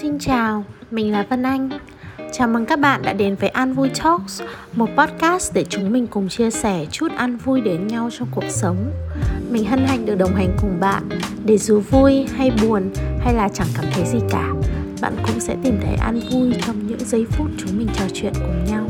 Xin chào, mình là Vân Anh. Chào mừng các bạn đã đến với An Vui Talks, một podcast để chúng mình cùng chia sẻ chút an vui đến nhau trong cuộc sống. Mình hân hạnh được đồng hành cùng bạn để dù vui hay buồn hay là chẳng cảm thấy gì cả, bạn cũng sẽ tìm thấy an vui trong những giây phút chúng mình trò chuyện cùng nhau.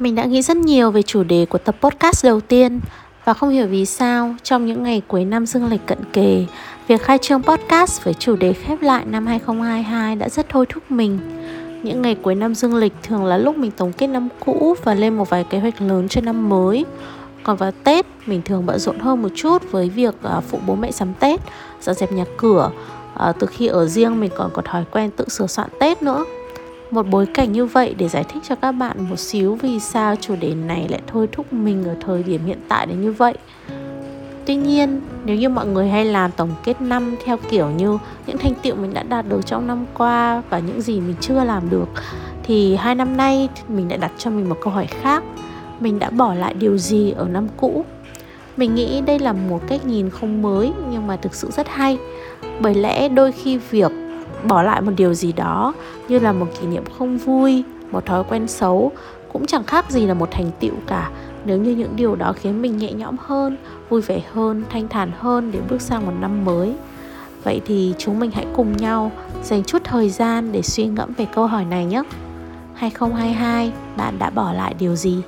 Mình đã nghĩ rất nhiều về chủ đề của tập podcast đầu tiên và không hiểu vì sao trong những ngày cuối năm dương lịch cận kề, việc khai trương podcast với chủ đề khép lại năm 2022 đã rất thôi thúc mình. Những ngày cuối năm dương lịch thường là lúc mình tổng kết năm cũ và lên một vài kế hoạch lớn cho năm mới. Còn vào Tết, mình thường bận rộn hơn một chút với việc à, phụ bố mẹ sắm Tết, dọn dẹp nhà cửa. À, từ khi ở riêng mình còn có thói quen tự sửa soạn Tết nữa một bối cảnh như vậy để giải thích cho các bạn một xíu vì sao chủ đề này lại thôi thúc mình ở thời điểm hiện tại đến như vậy Tuy nhiên, nếu như mọi người hay làm tổng kết năm theo kiểu như những thành tiệu mình đã đạt được trong năm qua và những gì mình chưa làm được thì hai năm nay mình đã đặt cho mình một câu hỏi khác. Mình đã bỏ lại điều gì ở năm cũ? Mình nghĩ đây là một cách nhìn không mới nhưng mà thực sự rất hay. Bởi lẽ đôi khi việc bỏ lại một điều gì đó như là một kỷ niệm không vui, một thói quen xấu, cũng chẳng khác gì là một thành tựu cả. Nếu như những điều đó khiến mình nhẹ nhõm hơn, vui vẻ hơn, thanh thản hơn để bước sang một năm mới. Vậy thì chúng mình hãy cùng nhau dành chút thời gian để suy ngẫm về câu hỏi này nhé. 2022 bạn đã bỏ lại điều gì?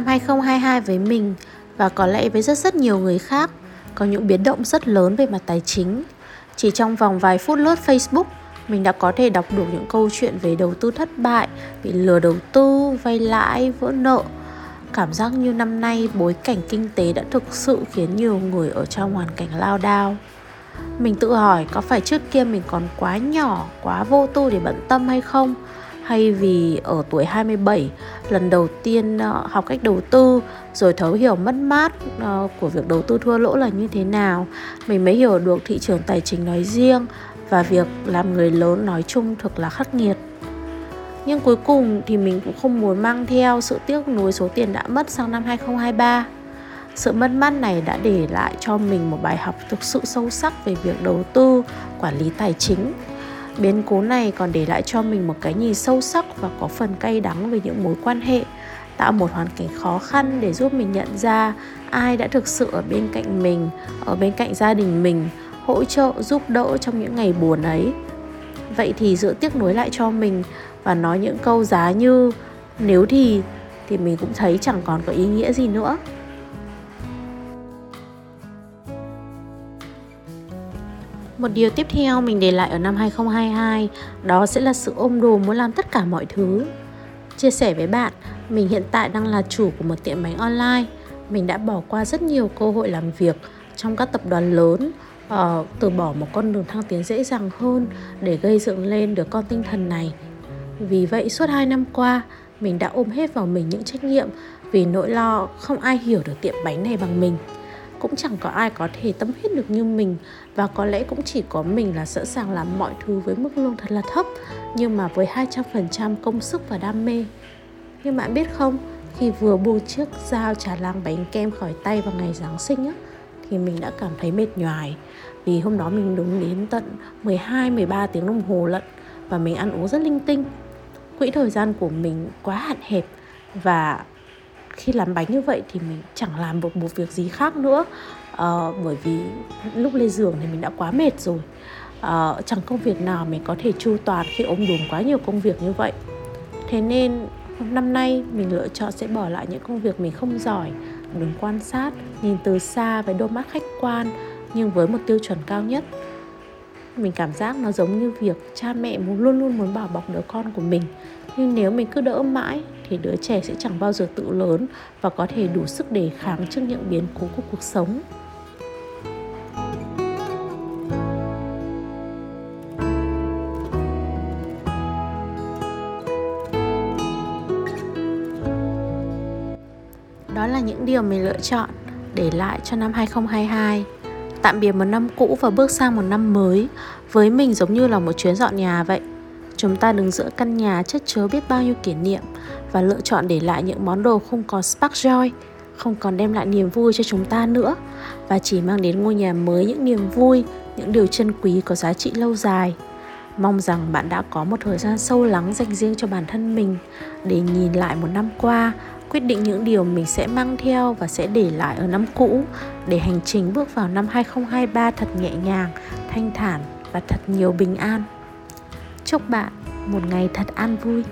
Năm 2022 với mình và có lẽ với rất rất nhiều người khác có những biến động rất lớn về mặt tài chính. Chỉ trong vòng vài phút lướt Facebook, mình đã có thể đọc được những câu chuyện về đầu tư thất bại, bị lừa đầu tư, vay lãi, vỡ nợ. Cảm giác như năm nay bối cảnh kinh tế đã thực sự khiến nhiều người ở trong hoàn cảnh lao đao. Mình tự hỏi có phải trước kia mình còn quá nhỏ, quá vô tư để bận tâm hay không? Hay vì ở tuổi 27 lần đầu tiên ờ, học cách đầu tư, rồi thấu hiểu mất mát ờ, của việc đầu tư thua lỗ là như thế nào, mình mới hiểu được thị trường tài chính nói riêng và việc làm người lớn nói chung thực là khắc nghiệt. Nhưng cuối cùng thì mình cũng không muốn mang theo sự tiếc nuối số tiền đã mất sang năm 2023 sự mất mát này đã để lại cho mình một bài học thực sự sâu sắc về việc đầu tư, quản lý tài chính. Biến cố này còn để lại cho mình một cái nhìn sâu sắc và có phần cay đắng về những mối quan hệ, tạo một hoàn cảnh khó khăn để giúp mình nhận ra ai đã thực sự ở bên cạnh mình, ở bên cạnh gia đình mình, hỗ trợ, giúp đỡ trong những ngày buồn ấy. Vậy thì giữ tiếc nuối lại cho mình và nói những câu giá như, nếu thì thì mình cũng thấy chẳng còn có ý nghĩa gì nữa. Một điều tiếp theo mình để lại ở năm 2022 đó sẽ là sự ôm đồ muốn làm tất cả mọi thứ. Chia sẻ với bạn, mình hiện tại đang là chủ của một tiệm bánh online. Mình đã bỏ qua rất nhiều cơ hội làm việc trong các tập đoàn lớn, uh, từ bỏ một con đường thăng tiến dễ dàng hơn để gây dựng lên được con tinh thần này. Vì vậy suốt 2 năm qua, mình đã ôm hết vào mình những trách nhiệm vì nỗi lo không ai hiểu được tiệm bánh này bằng mình cũng chẳng có ai có thể tâm huyết được như mình và có lẽ cũng chỉ có mình là sẵn sàng làm mọi thứ với mức lương thật là thấp nhưng mà với 200% công sức và đam mê. Nhưng bạn biết không, khi vừa buông chiếc dao trà lang bánh kem khỏi tay vào ngày Giáng sinh á, thì mình đã cảm thấy mệt nhoài vì hôm đó mình đúng đến tận 12 13 tiếng đồng hồ lận và mình ăn uống rất linh tinh. Quỹ thời gian của mình quá hạn hẹp và khi làm bánh như vậy thì mình chẳng làm được một việc gì khác nữa. Uh, bởi vì lúc lên giường thì mình đã quá mệt rồi. Uh, chẳng công việc nào mình có thể chu toàn khi ôm đùm quá nhiều công việc như vậy. Thế nên năm nay mình lựa chọn sẽ bỏ lại những công việc mình không giỏi đừng quan sát nhìn từ xa với đôi mắt khách quan nhưng với một tiêu chuẩn cao nhất. Mình cảm giác nó giống như việc cha mẹ muốn luôn luôn muốn bảo bọc đứa con của mình. Nhưng nếu mình cứ đỡ mãi thì đứa trẻ sẽ chẳng bao giờ tự lớn và có thể đủ sức đề kháng trước những biến cố của cuộc sống. Đó là những điều mình lựa chọn để lại cho năm 2022 tạm biệt một năm cũ và bước sang một năm mới. Với mình giống như là một chuyến dọn nhà vậy. Chúng ta đứng giữa căn nhà chất chứa biết bao nhiêu kỷ niệm và lựa chọn để lại những món đồ không còn spark joy, không còn đem lại niềm vui cho chúng ta nữa và chỉ mang đến ngôi nhà mới những niềm vui, những điều chân quý có giá trị lâu dài. Mong rằng bạn đã có một thời gian sâu lắng dành riêng cho bản thân mình để nhìn lại một năm qua, quyết định những điều mình sẽ mang theo và sẽ để lại ở năm cũ để hành trình bước vào năm 2023 thật nhẹ nhàng, thanh thản và thật nhiều bình an. Chúc bạn một ngày thật an vui.